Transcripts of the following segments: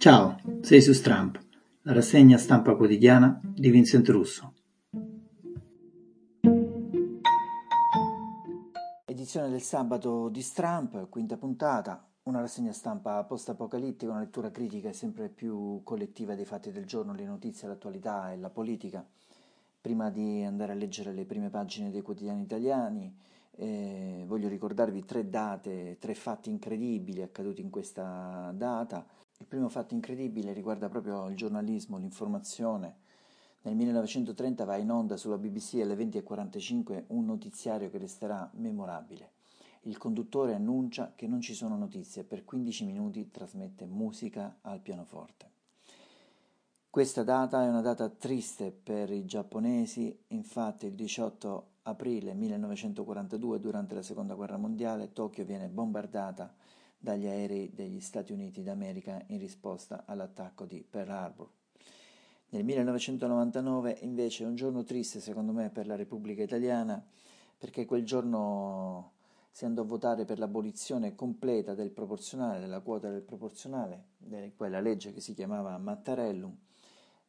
Ciao, sei su Stramp, la rassegna stampa quotidiana di Vincent Russo. Edizione del sabato di Stramp, quinta puntata, una rassegna stampa post-apocalittica, una lettura critica e sempre più collettiva dei fatti del giorno, le notizie, l'attualità e la politica. Prima di andare a leggere le prime pagine dei quotidiani italiani, eh, voglio ricordarvi tre date, tre fatti incredibili accaduti in questa data. Primo fatto incredibile riguarda proprio il giornalismo, l'informazione. Nel 1930 va in onda sulla BBC alle 20.45 un notiziario che resterà memorabile. Il conduttore annuncia che non ci sono notizie e per 15 minuti trasmette musica al pianoforte. Questa data è una data triste per i giapponesi, infatti il 18 aprile 1942, durante la Seconda Guerra Mondiale, Tokyo viene bombardata dagli aerei degli Stati Uniti d'America in risposta all'attacco di Pearl Harbor. Nel 1999 invece è un giorno triste secondo me per la Repubblica Italiana perché quel giorno si andò a votare per l'abolizione completa del proporzionale, della quota del proporzionale, quella legge che si chiamava Mattarellum.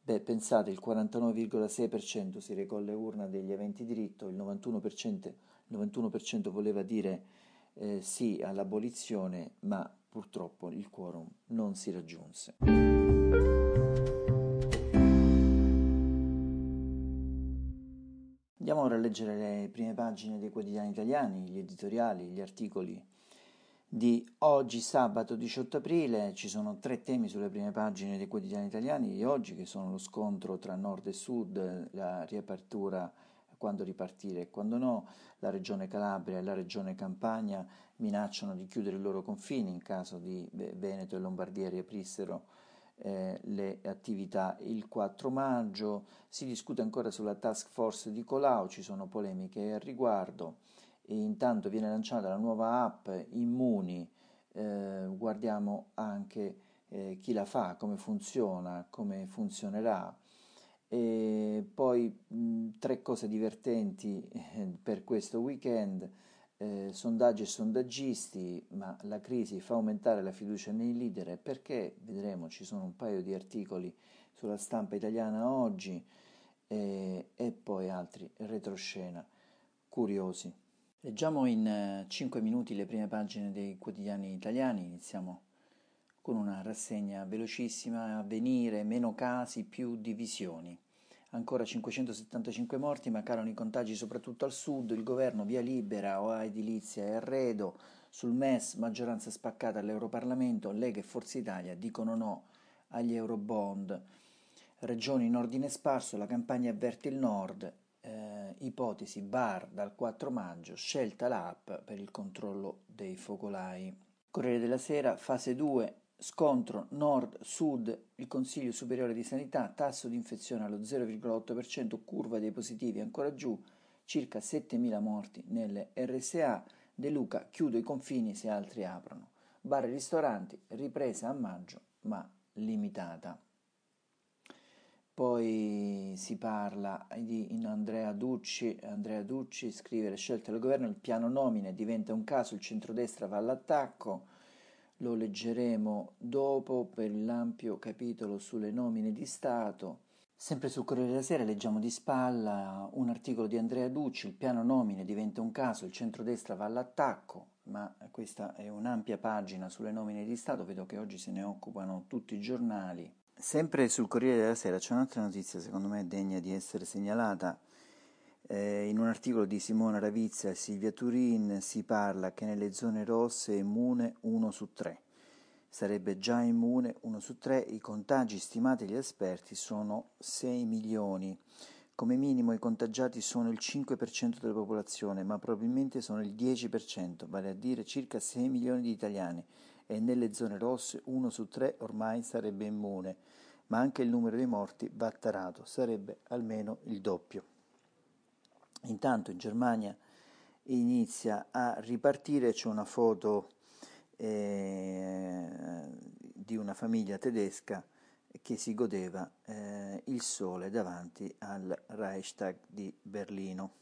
Beh, pensate, il 49,6% si recò alle urna degli aventi diritto, il 91%, il 91% voleva dire eh, sì all'abolizione, ma purtroppo il quorum non si raggiunse. Andiamo ora a leggere le prime pagine dei quotidiani italiani, gli editoriali, gli articoli di oggi sabato 18 aprile. Ci sono tre temi sulle prime pagine dei quotidiani italiani di oggi che sono lo scontro tra nord e sud, la riapertura quando ripartire e quando no. La regione Calabria e la regione Campania minacciano di chiudere i loro confini in caso di Veneto e Lombardia riaprissero eh, le attività il 4 maggio. Si discute ancora sulla task force di Colau, ci sono polemiche al riguardo. E intanto viene lanciata la nuova app Immuni, eh, guardiamo anche eh, chi la fa, come funziona, come funzionerà. E poi mh, tre cose divertenti eh, per questo weekend, eh, sondaggi e sondaggisti, ma la crisi fa aumentare la fiducia nei leader. Perché, vedremo, ci sono un paio di articoli sulla stampa italiana oggi eh, e poi altri. Retroscena. Curiosi. Leggiamo in 5 eh, minuti le prime pagine dei quotidiani italiani, iniziamo con una rassegna velocissima, avvenire, meno casi, più divisioni. Ancora 575 morti, ma calano i contagi soprattutto al sud, il governo via libera, OA edilizia e arredo, sul MES maggioranza spaccata all'Europarlamento, Lega e Forza Italia dicono no agli Eurobond. Regioni in ordine sparso, la campagna avverte il nord, eh, ipotesi bar dal 4 maggio, scelta l'app per il controllo dei focolai. Corriere della Sera, fase 2, scontro nord-sud, il Consiglio Superiore di Sanità, tasso di infezione allo 0,8%, curva dei positivi ancora giù, circa 7.000 morti nelle RSA, De Luca chiude i confini se altri aprono. Bar e ristoranti, ripresa a maggio, ma limitata. Poi si parla di Andrea Ducci, Andrea Ducci scrive le scelte del governo, il piano nomine diventa un caso, il centrodestra va all'attacco, lo leggeremo dopo per l'ampio capitolo sulle nomine di Stato. Sempre sul Corriere della Sera leggiamo di spalla un articolo di Andrea Ducci, il piano nomine diventa un caso, il centrodestra va all'attacco, ma questa è un'ampia pagina sulle nomine di Stato, vedo che oggi se ne occupano tutti i giornali. Sempre sul Corriere della Sera c'è un'altra notizia, secondo me degna di essere segnalata. Eh, in un articolo di Simona Ravizia e Silvia Turin si parla che nelle zone rosse è immune 1 su 3. Sarebbe già immune 1 su 3, i contagi stimati dagli esperti sono 6 milioni. Come minimo i contagiati sono il 5% della popolazione, ma probabilmente sono il 10%, vale a dire circa 6 milioni di italiani e nelle zone rosse 1 su 3 ormai sarebbe immune, ma anche il numero dei morti va tarato, sarebbe almeno il doppio. Intanto in Germania inizia a ripartire, c'è una foto eh, di una famiglia tedesca che si godeva eh, il sole davanti al Reichstag di Berlino.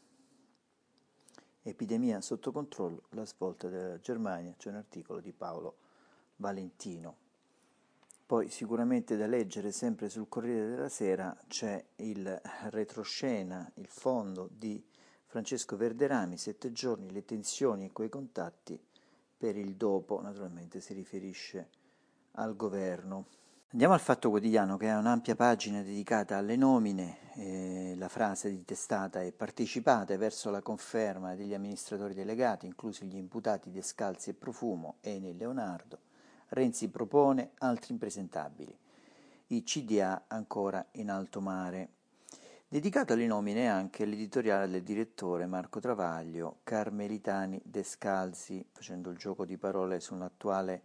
Epidemia sotto controllo, la svolta della Germania, c'è un articolo di Paolo Valentino. Poi sicuramente da leggere sempre sul Corriere della Sera c'è il retroscena, il fondo di Francesco Verderami, sette giorni, le tensioni e quei contatti per il dopo, naturalmente si riferisce al governo. Andiamo al Fatto Quotidiano che ha un'ampia pagina dedicata alle nomine, eh, la frase di testata è partecipate verso la conferma degli amministratori delegati, inclusi gli imputati Descalzi e Profumo, e Leonardo. Renzi propone altri impresentabili. I CDA ancora in alto mare. Dedicato alle nomine anche l'editoriale del direttore Marco Travaglio, Carmelitani Descalzi, facendo il gioco di parole sull'attuale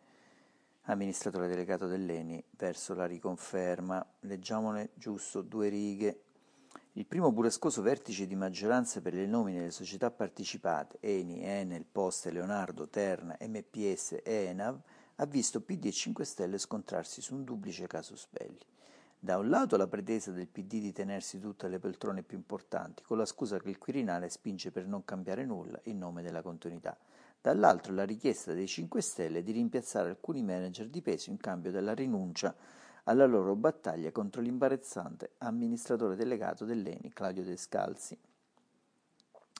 amministratore delegato dell'ENI, verso la riconferma. Leggiamone giusto due righe. Il primo burrascoso vertice di maggioranza per le nomine delle società partecipate, Eni, Enel, Poste, Leonardo, Terna, MPS e Enav, ha visto PD e 5 Stelle scontrarsi su un duplice casus belli. Da un lato la pretesa del PD di tenersi tutte le poltrone più importanti, con la scusa che il Quirinale spinge per non cambiare nulla in nome della continuità. Dall'altro la richiesta dei 5 Stelle di rimpiazzare alcuni manager di peso in cambio della rinuncia alla loro battaglia contro l'imbarazzante amministratore delegato dell'ENI, Claudio Descalzi.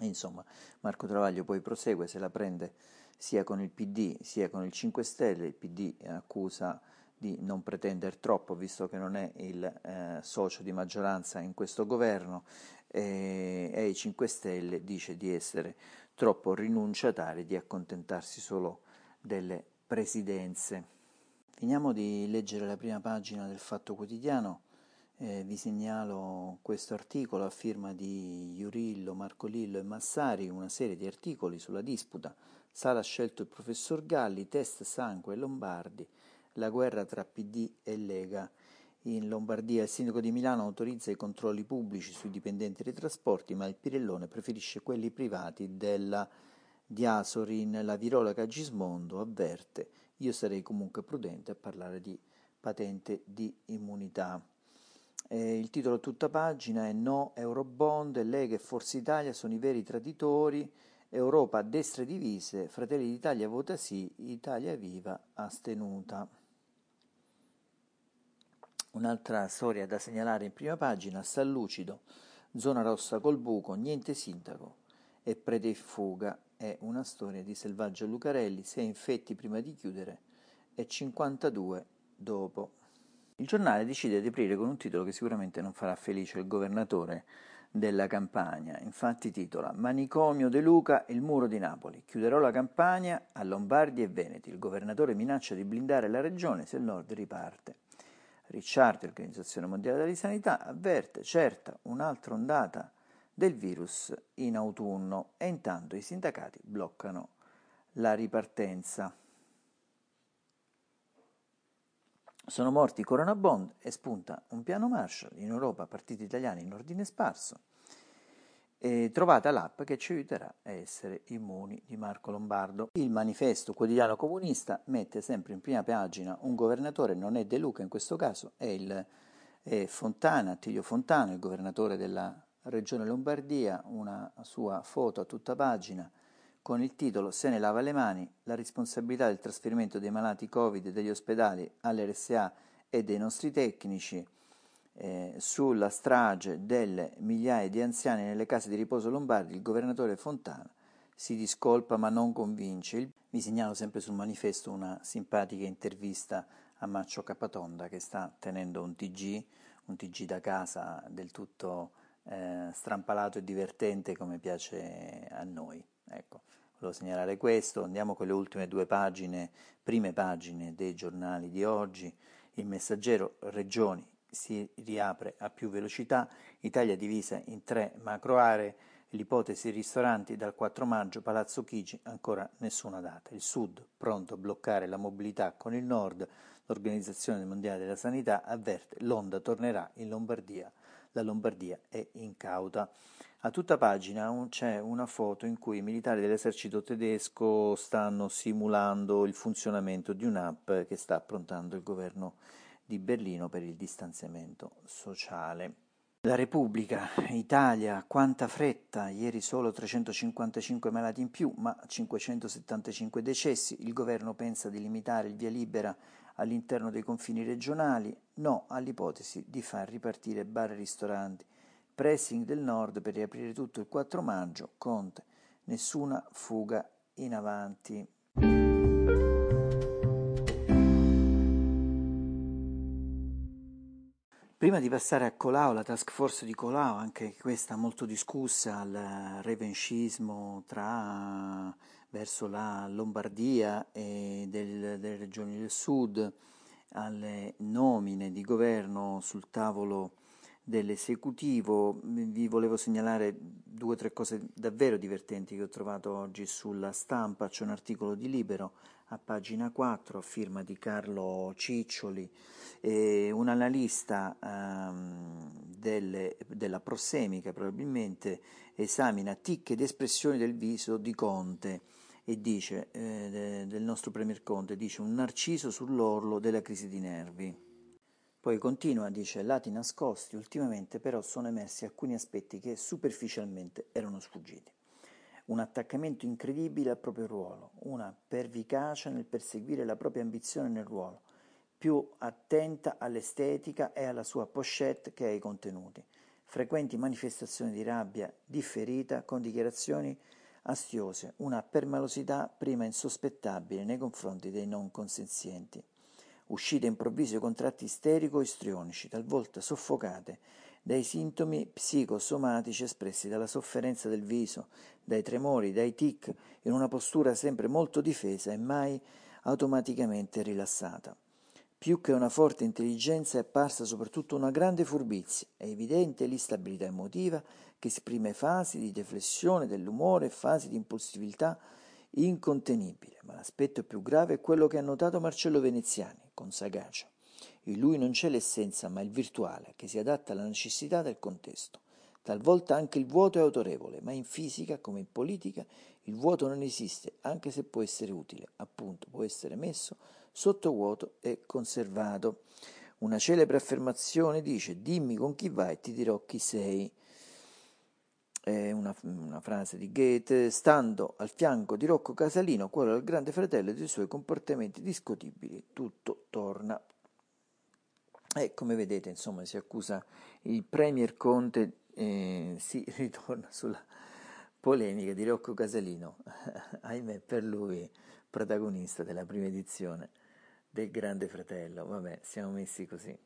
Insomma, Marco Travaglio poi prosegue, se la prende sia con il PD sia con il 5 Stelle, il PD accusa di non pretendere troppo visto che non è il eh, socio di maggioranza in questo governo e, e i 5 Stelle dice di essere troppo rinunciatari, di accontentarsi solo delle presidenze. Finiamo di leggere la prima pagina del Fatto Quotidiano. Eh, vi segnalo questo articolo a firma di Iurillo, Marcolillo e Massari, una serie di articoli sulla disputa Sala ha scelto il professor Galli, test sangue e Lombardi, la guerra tra PD e Lega. In Lombardia il sindaco di Milano autorizza i controlli pubblici sui dipendenti dei trasporti, ma il Pirellone preferisce quelli privati della Diasorin. La virologa Gismondo avverte: Io sarei comunque prudente a parlare di patente di immunità. Eh, il titolo a tutta pagina è No Eurobond, Lega e Forza Italia sono i veri traditori. Europa a destre divise, Fratelli d'Italia vota sì, Italia Viva astenuta. Un'altra storia da segnalare in prima pagina, San Lucido, zona rossa col buco, niente sindaco e prete in fuga, è una storia di Selvaggio Lucarelli, 6 infetti prima di chiudere e 52 dopo. Il giornale decide di aprire con un titolo che sicuramente non farà felice il governatore della campagna. Infatti titola Manicomio De Luca, il muro di Napoli. Chiuderò la campagna a Lombardi e Veneti. Il governatore minaccia di blindare la regione se il nord riparte. Ricciardi, Organizzazione Mondiale della Sanità, avverte certa un'altra ondata del virus in autunno e intanto i sindacati bloccano la ripartenza. Sono morti i Corona Bond e spunta un piano Marshall in Europa, partiti italiani in ordine sparso. E trovate l'app che ci aiuterà a essere immuni di Marco Lombardo. Il manifesto quotidiano comunista mette sempre in prima pagina un governatore, non è De Luca in questo caso, è, il, è Fontana, Attilio Fontana, il governatore della regione Lombardia, una sua foto a tutta pagina con il titolo Se ne lava le mani, la responsabilità del trasferimento dei malati Covid degli ospedali all'RSA e dei nostri tecnici sulla strage delle migliaia di anziani nelle case di riposo lombardi, il governatore Fontana si discolpa ma non convince. Vi segnalo sempre sul manifesto una simpatica intervista a Maccio Capatonda che sta tenendo un TG, un TG da casa del tutto eh, strampalato e divertente come piace a noi. Ecco, volevo segnalare questo, andiamo con le ultime due pagine, prime pagine dei giornali di oggi. Il messaggero Regioni si riapre a più velocità, Italia divisa in tre macro aree, l'ipotesi ristoranti dal 4 maggio, Palazzo Chigi, ancora nessuna data. Il Sud pronto a bloccare la mobilità con il Nord, l'Organizzazione Mondiale della Sanità avverte l'onda tornerà in Lombardia, la Lombardia è incauta. A tutta pagina c'è una foto in cui i militari dell'esercito tedesco stanno simulando il funzionamento di un'app che sta approntando il governo di Berlino per il distanziamento sociale. La Repubblica, Italia, quanta fretta, ieri solo 355 malati in più, ma 575 decessi, il governo pensa di limitare il via libera all'interno dei confini regionali, no all'ipotesi di far ripartire bar e ristoranti. Pressing del nord per riaprire tutto il 4 maggio, Conte, nessuna fuga in avanti. Prima di passare a Colau, la task force di Colau, anche questa molto discussa, al revanchismo tra, verso la Lombardia e del, delle regioni del sud, alle nomine di governo sul tavolo dell'esecutivo, vi volevo segnalare due o tre cose davvero divertenti che ho trovato oggi sulla stampa, c'è un articolo di Libero a pagina 4 a firma di Carlo Ciccioli, eh, un analista ehm, delle, della prossemica probabilmente esamina tic ed espressioni del viso di Conte e dice, eh, del nostro Premier Conte, dice un narciso sull'orlo della crisi di nervi. Poi continua, dice, lati nascosti, ultimamente però sono emersi alcuni aspetti che superficialmente erano sfuggiti un attaccamento incredibile al proprio ruolo, una pervicacia nel perseguire la propria ambizione nel ruolo, più attenta all'estetica e alla sua pochette che ai contenuti, frequenti manifestazioni di rabbia differita con dichiarazioni astiose, una permalosità prima insospettabile nei confronti dei non consenzienti, uscite improvvise con tratti isterico-istrionici, talvolta soffocate dai sintomi psicosomatici espressi dalla sofferenza del viso, dai tremori, dai tic, in una postura sempre molto difesa e mai automaticamente rilassata. Più che una forte intelligenza è apparsa soprattutto una grande furbizia, è evidente l'instabilità emotiva che esprime fasi di deflessione dell'umore e fasi di impulsività incontenibile, ma l'aspetto più grave è quello che ha notato Marcello Veneziani, con sagacia. In lui non c'è l'essenza, ma il virtuale, che si adatta alla necessità del contesto. Talvolta anche il vuoto è autorevole, ma in fisica, come in politica, il vuoto non esiste, anche se può essere utile, appunto, può essere messo sotto vuoto e conservato. Una celebre affermazione dice: Dimmi con chi vai e ti dirò chi sei. È una, una frase di Goethe, stando al fianco di Rocco Casalino, quello del grande fratello e dei suoi comportamenti discutibili, tutto torna e come vedete, insomma, si accusa il Premier Conte, eh, si ritorna sulla polemica di Rocco Casalino, ahimè per lui protagonista della prima edizione del Grande Fratello. Vabbè, siamo messi così.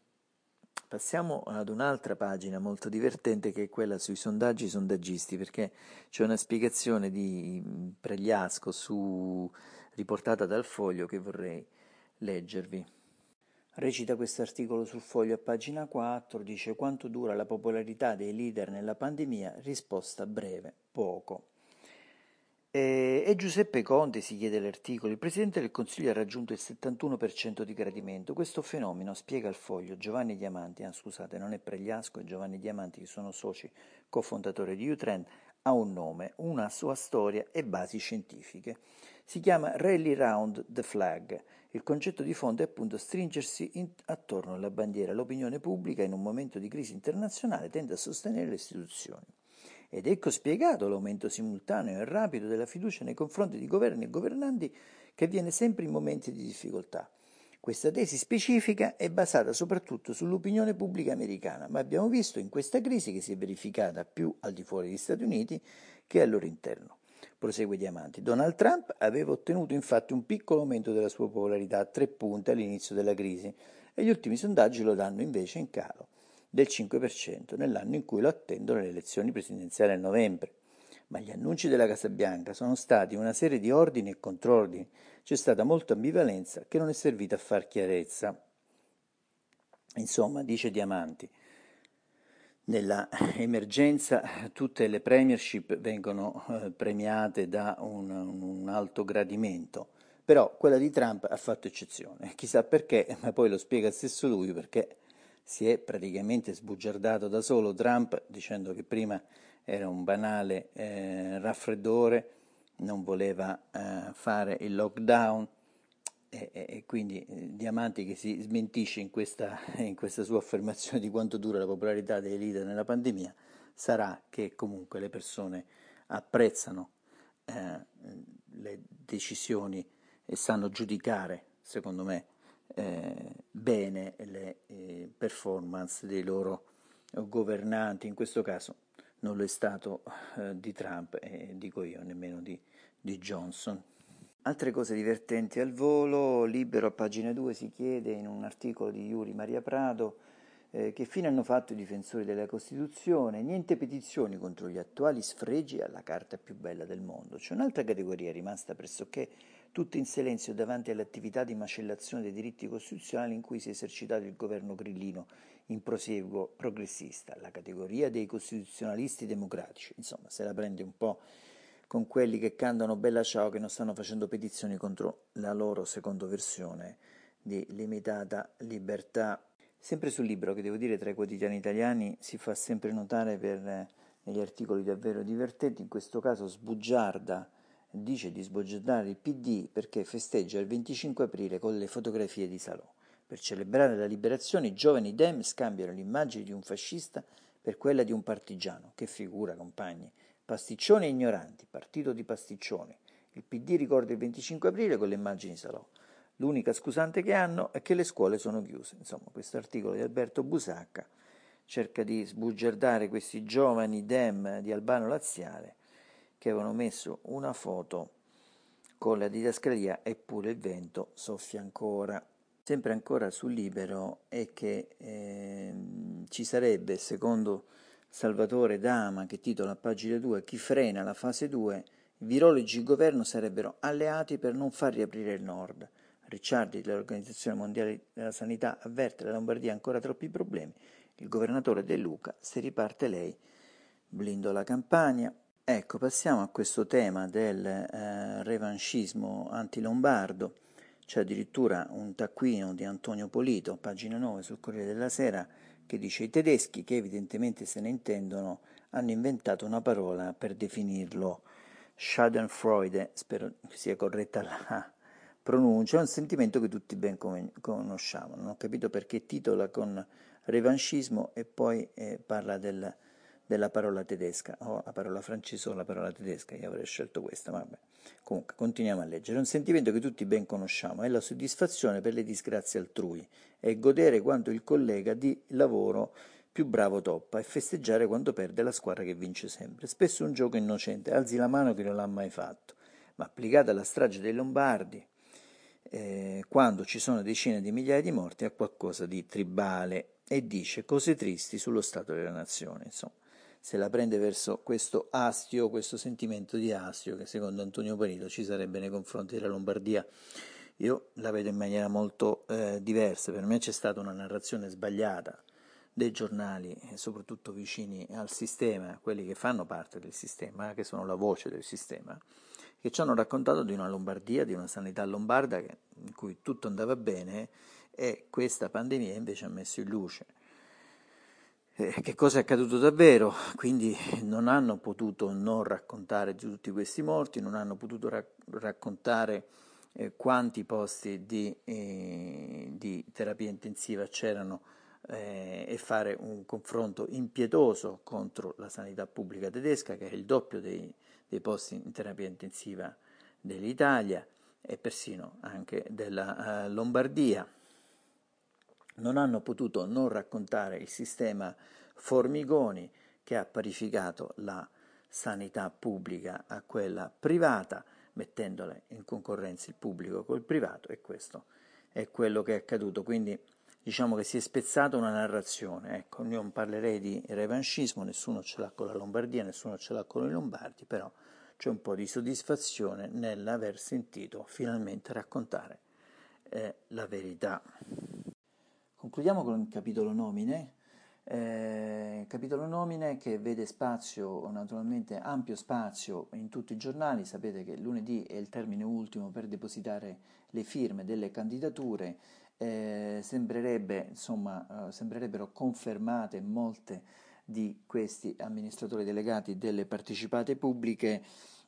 Passiamo ad un'altra pagina molto divertente che è quella sui sondaggi sondaggisti, perché c'è una spiegazione di Pregliasco su, riportata dal foglio che vorrei leggervi. Recita questo articolo sul foglio a pagina 4, dice quanto dura la popolarità dei leader nella pandemia, risposta breve, poco. E, e Giuseppe Conte si chiede l'articolo, il Presidente del Consiglio ha raggiunto il 71% di gradimento, questo fenomeno, spiega il foglio, Giovanni Diamanti, ah, scusate non è Pregliasco, è Giovanni Diamanti che sono soci cofondatori di Utrend, ha un nome, una sua storia e basi scientifiche. Si chiama Rally Round the Flag, il concetto di fondo è appunto stringersi in, attorno alla bandiera. L'opinione pubblica in un momento di crisi internazionale tende a sostenere le istituzioni. Ed ecco spiegato l'aumento simultaneo e rapido della fiducia nei confronti di governi e governanti che avviene sempre in momenti di difficoltà. Questa tesi specifica è basata soprattutto sull'opinione pubblica americana, ma abbiamo visto in questa crisi che si è verificata più al di fuori degli Stati Uniti che al loro interno prosegue Diamanti. Donald Trump aveva ottenuto infatti un piccolo aumento della sua popolarità a tre punti all'inizio della crisi e gli ultimi sondaggi lo danno invece in calo del 5% nell'anno in cui lo attendono le elezioni presidenziali a novembre. Ma gli annunci della Casa Bianca sono stati una serie di ordini e contrordini. C'è stata molta ambivalenza che non è servita a far chiarezza. Insomma, dice Diamanti, nella emergenza tutte le premiership vengono eh, premiate da un, un, alto gradimento, però quella di Trump ha fatto eccezione, chissà perché, ma poi lo spiega stesso lui perché si è praticamente sbugiardato da solo Trump dicendo che prima era un banale eh, raffreddore, non voleva eh, fare il lockdown, e, e, quindi eh, Diamanti che si smentisce in questa, in questa, sua affermazione di quanto dura la popolarità dei leader nella pandemia sarà che comunque le persone apprezzano eh, le decisioni e sanno giudicare, secondo me, eh, bene le eh, performance dei loro governanti, in questo caso non lo è stato eh, di Trump e dico io nemmeno di, di Johnson. Altre cose divertenti al volo, libero a pagina 2 si chiede in un articolo di Yuri Maria Prado eh, che fine hanno fatto i difensori della Costituzione? Niente petizioni contro gli attuali sfregi alla carta più bella del mondo. C'è un'altra categoria rimasta pressoché tutta in silenzio davanti all'attività di macellazione dei diritti costituzionali in cui si è esercitato il governo grillino in proseguo progressista, la categoria dei costituzionalisti democratici. Insomma, se la prende un po' con quelli che cantano Bella Ciao che non stanno facendo petizioni contro la loro seconda versione di limitata libertà. Sempre sul libro, che devo dire tra i quotidiani italiani, si fa sempre notare per eh, negli articoli davvero divertenti, in questo caso sbugiarda, dice di sbugiardare il PD perché festeggia il 25 aprile con le fotografie di Salò. Per celebrare la liberazione i giovani Dem scambiano l'immagine di un fascista per quella di un partigiano. Che figura, compagni! Pasticcioni e ignoranti, partito di pasticcioni. Il PD ricorda il 25 aprile con le immagini Salò. L'unica scusante che hanno è che le scuole sono chiuse. Insomma, questo articolo di Alberto Busacca cerca di sbugiardare questi giovani dem di Albano Laziale che avevano messo una foto con la didascalia eppure il vento soffia ancora. Sempre ancora sul libero è che eh, ci sarebbe, secondo Salvatore Dama, che titola pagina 2 Chi frena la fase 2, i virologi e il governo sarebbero alleati per non far riaprire il nord. Ricciardi dell'Organizzazione Mondiale della Sanità avverte la Lombardia ancora troppi problemi. Il governatore De Luca, se riparte lei, blindo la campagna. Ecco, passiamo a questo tema del eh, revanchismo antilombardo. C'è addirittura un taccuino di Antonio Polito, pagina 9 sul Corriere della Sera, che dice i tedeschi, che evidentemente se ne intendono, hanno inventato una parola per definirlo Schadenfreude, spero che sia corretta la pronuncia, è un sentimento che tutti ben conosciamo. Non ho capito perché titola con revanchismo e poi eh, parla del, della parola tedesca, o la parola francese o la parola tedesca, io avrei scelto questa, vabbè. Comunque, continuiamo a leggere. Un sentimento che tutti ben conosciamo, è la soddisfazione per le disgrazie altrui, è godere quando il collega di lavoro più bravo toppa e festeggiare quando perde la squadra che vince sempre. Spesso un gioco innocente, alzi la mano che non l'ha mai fatto, ma applicata alla strage dei Lombardi, eh, quando ci sono decine di migliaia di morti, è qualcosa di tribale e dice cose tristi sullo stato della nazione, insomma se la prende verso questo astio, questo sentimento di astio che secondo Antonio Parito ci sarebbe nei confronti della Lombardia. Io la vedo in maniera molto eh, diversa, per me c'è stata una narrazione sbagliata dei giornali, soprattutto vicini al sistema, quelli che fanno parte del sistema, che sono la voce del sistema, che ci hanno raccontato di una Lombardia, di una sanità lombarda che, in cui tutto andava bene e questa pandemia invece ha messo in luce eh, che cosa è accaduto davvero, quindi non hanno potuto non raccontare di tutti questi morti, non hanno potuto ra- raccontare eh, quanti posti di, eh, di, terapia intensiva c'erano eh, e fare un confronto impietoso contro la sanità pubblica tedesca, che è il doppio dei, dei posti in terapia intensiva dell'Italia e persino anche della uh, Lombardia non hanno potuto non raccontare il sistema Formigoni che ha parificato la sanità pubblica a quella privata, mettendole in concorrenza il pubblico col privato e questo è quello che è accaduto. Quindi diciamo che si è spezzata una narrazione. Ecco, non parlerei di revanchismo, nessuno ce l'ha con la Lombardia, nessuno ce l'ha con i Lombardi, però c'è un po' di soddisfazione nell'aver sentito finalmente raccontare eh, la verità. Concludiamo con il capitolo nomine. Eh, capitolo nomine che vede spazio, naturalmente ampio spazio in tutti i giornali. Sapete che lunedì è il termine ultimo per depositare le firme delle candidature. Eh, sembrerebbe, insomma, eh, sembrerebbero confermate molte di questi amministratori delegati delle partecipate pubbliche.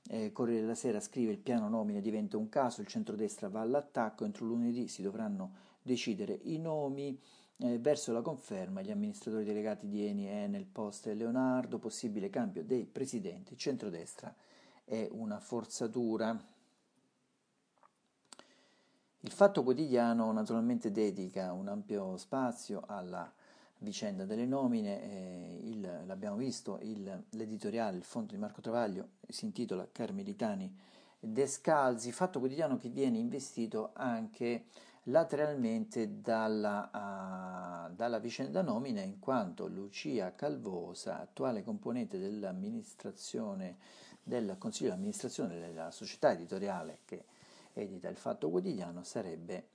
Eh, Corriere della Sera scrive il piano nomine diventa un caso, il centrodestra va all'attacco, entro lunedì si dovranno decidere i nomi eh, verso la conferma gli amministratori delegati di Eni, Enel, Poste e Leonardo, possibile cambio dei presidenti, centrodestra è una forzatura. Il Fatto Quotidiano naturalmente dedica un ampio spazio alla vicenda delle nomine, eh, il, l'abbiamo visto, il, l'editoriale, il fondo di Marco Travaglio si intitola Carmelitani Descalzi, Fatto Quotidiano che viene investito anche lateralmente dalla, uh, dalla vicenda nomina in quanto Lucia Calvosa, attuale componente dell'amministrazione del Consiglio di amministrazione della società editoriale che edita il Fatto Quotidiano, sarebbe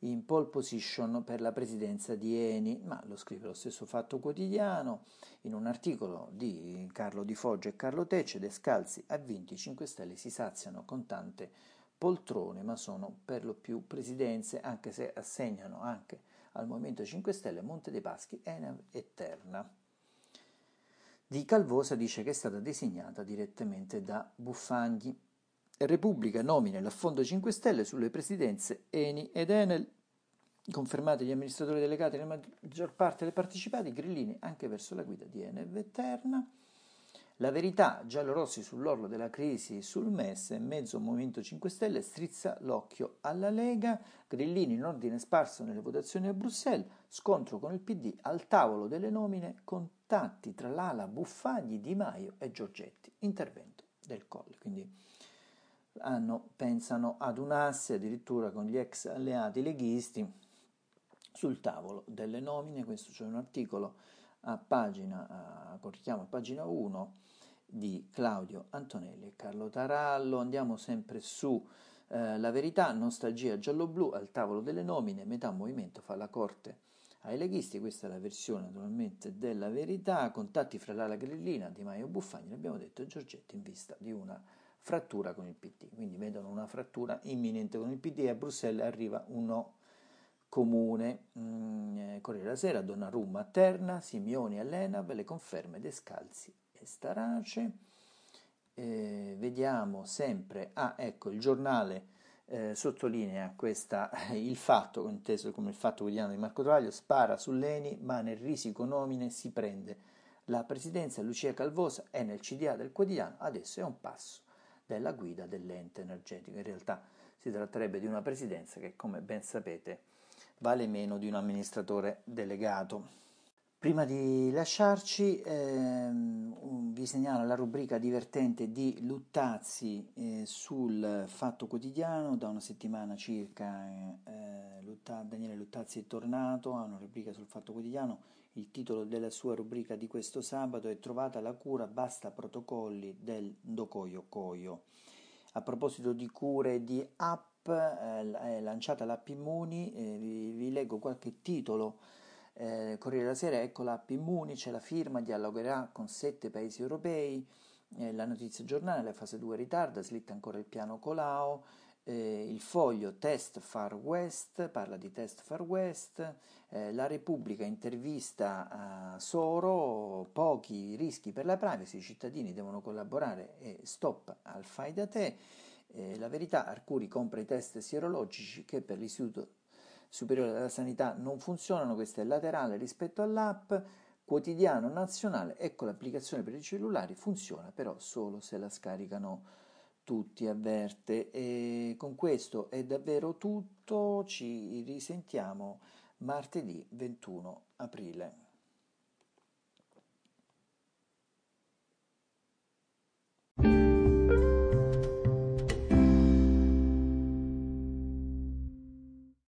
in pole position per la presidenza di Eni, ma lo scrive lo stesso Fatto Quotidiano in un articolo di Carlo Di Foggia e Carlo Tecce, Descalzi vinto i 5 Stelle si saziano con tante poltrone, ma sono per lo più presidenze, anche se assegnano anche al Movimento 5 Stelle Monte dei Paschi, Enev e Terna. Di Calvosa dice che è stata designata direttamente da Buffagni. Repubblica nomina l'affondo 5 Stelle sulle presidenze Eni ed Enel, confermati gli amministratori delegati nella maggior parte dei partecipati, grillini anche verso la guida di Enel e Terna. La verità, giallorossi sull'orlo della crisi sul MES mezzo Movimento 5 Stelle strizza l'occhio alla Lega, grillini in ordine sparso nelle votazioni a Bruxelles, scontro con il PD al tavolo delle nomine, contatti tra l'ala Buffagni, Di Maio e Giorgetti, intervento del Colle. Quindi hanno, pensano ad un asse addirittura con gli ex alleati leghisti sul tavolo delle nomine, questo c'è un articolo a pagina, a, a pagina 1 di Claudio Antonelli e Carlo Tarallo, andiamo sempre su eh, La verità, nostalgia giallo-blu al tavolo delle nomine, metà movimento fa la corte ai leghisti, questa è la versione naturalmente della verità, contatti fra l'ala grillina, Di Maio Buffagni, l'abbiamo detto, e Giorgetti in vista di una frattura con il PD. Quindi vedono una frattura imminente con il PD e a Bruxelles arriva un no comune. Mm, eh, Corriere della Sera, Donnarumma Terna, Simioni all'Enab, le conferme Descalzi e Starace. Eh, vediamo sempre, ah ecco, il giornale eh, sottolinea questa, il fatto, inteso come il fatto quotidiano di Marco Travaglio, spara sull'Eni, ma nel risico nomine si prende la presidenza Lucia Calvosa è nel CDA del quotidiano, adesso è un passo della guida dell'ente energetico. In realtà si tratterebbe di una presidenza che, come ben sapete, vale meno di un amministratore delegato. Prima di lasciarci ehm, vi segnalo la rubrica divertente di Luttazzi eh, sul Fatto Quotidiano, da una settimana circa eh, Lutta, Daniele Luttazzi è tornato, ha una rubrica sul Fatto Quotidiano, il titolo della sua rubrica di questo sabato è Trovata la cura, basta protocolli del Ndokoyo Koyo. A proposito di cure e di app, eh, è lanciata l'app Immuni, eh, vi, vi, leggo qualche titolo. Eh, Corriere della Sera, ecco l'app Immuni, c'è la firma, dialogherà con sette paesi europei. Eh, la notizia giornale, la fase 2 ritarda, slitta ancora il piano Colau eh, il foglio Test Far West, parla di Test Far West, eh, la Repubblica intervista a Soro, pochi rischi per la privacy, i cittadini devono collaborare e stop al fai da te, eh, la verità, Arcuri compra i test sierologici che per l'Istituto superiore alla sanità non funzionano, questa è laterale rispetto all'app, quotidiano nazionale, ecco l'applicazione per i cellulari, funziona però solo se la scaricano tutti, avverte. E con questo è davvero tutto, ci risentiamo martedì 21 aprile.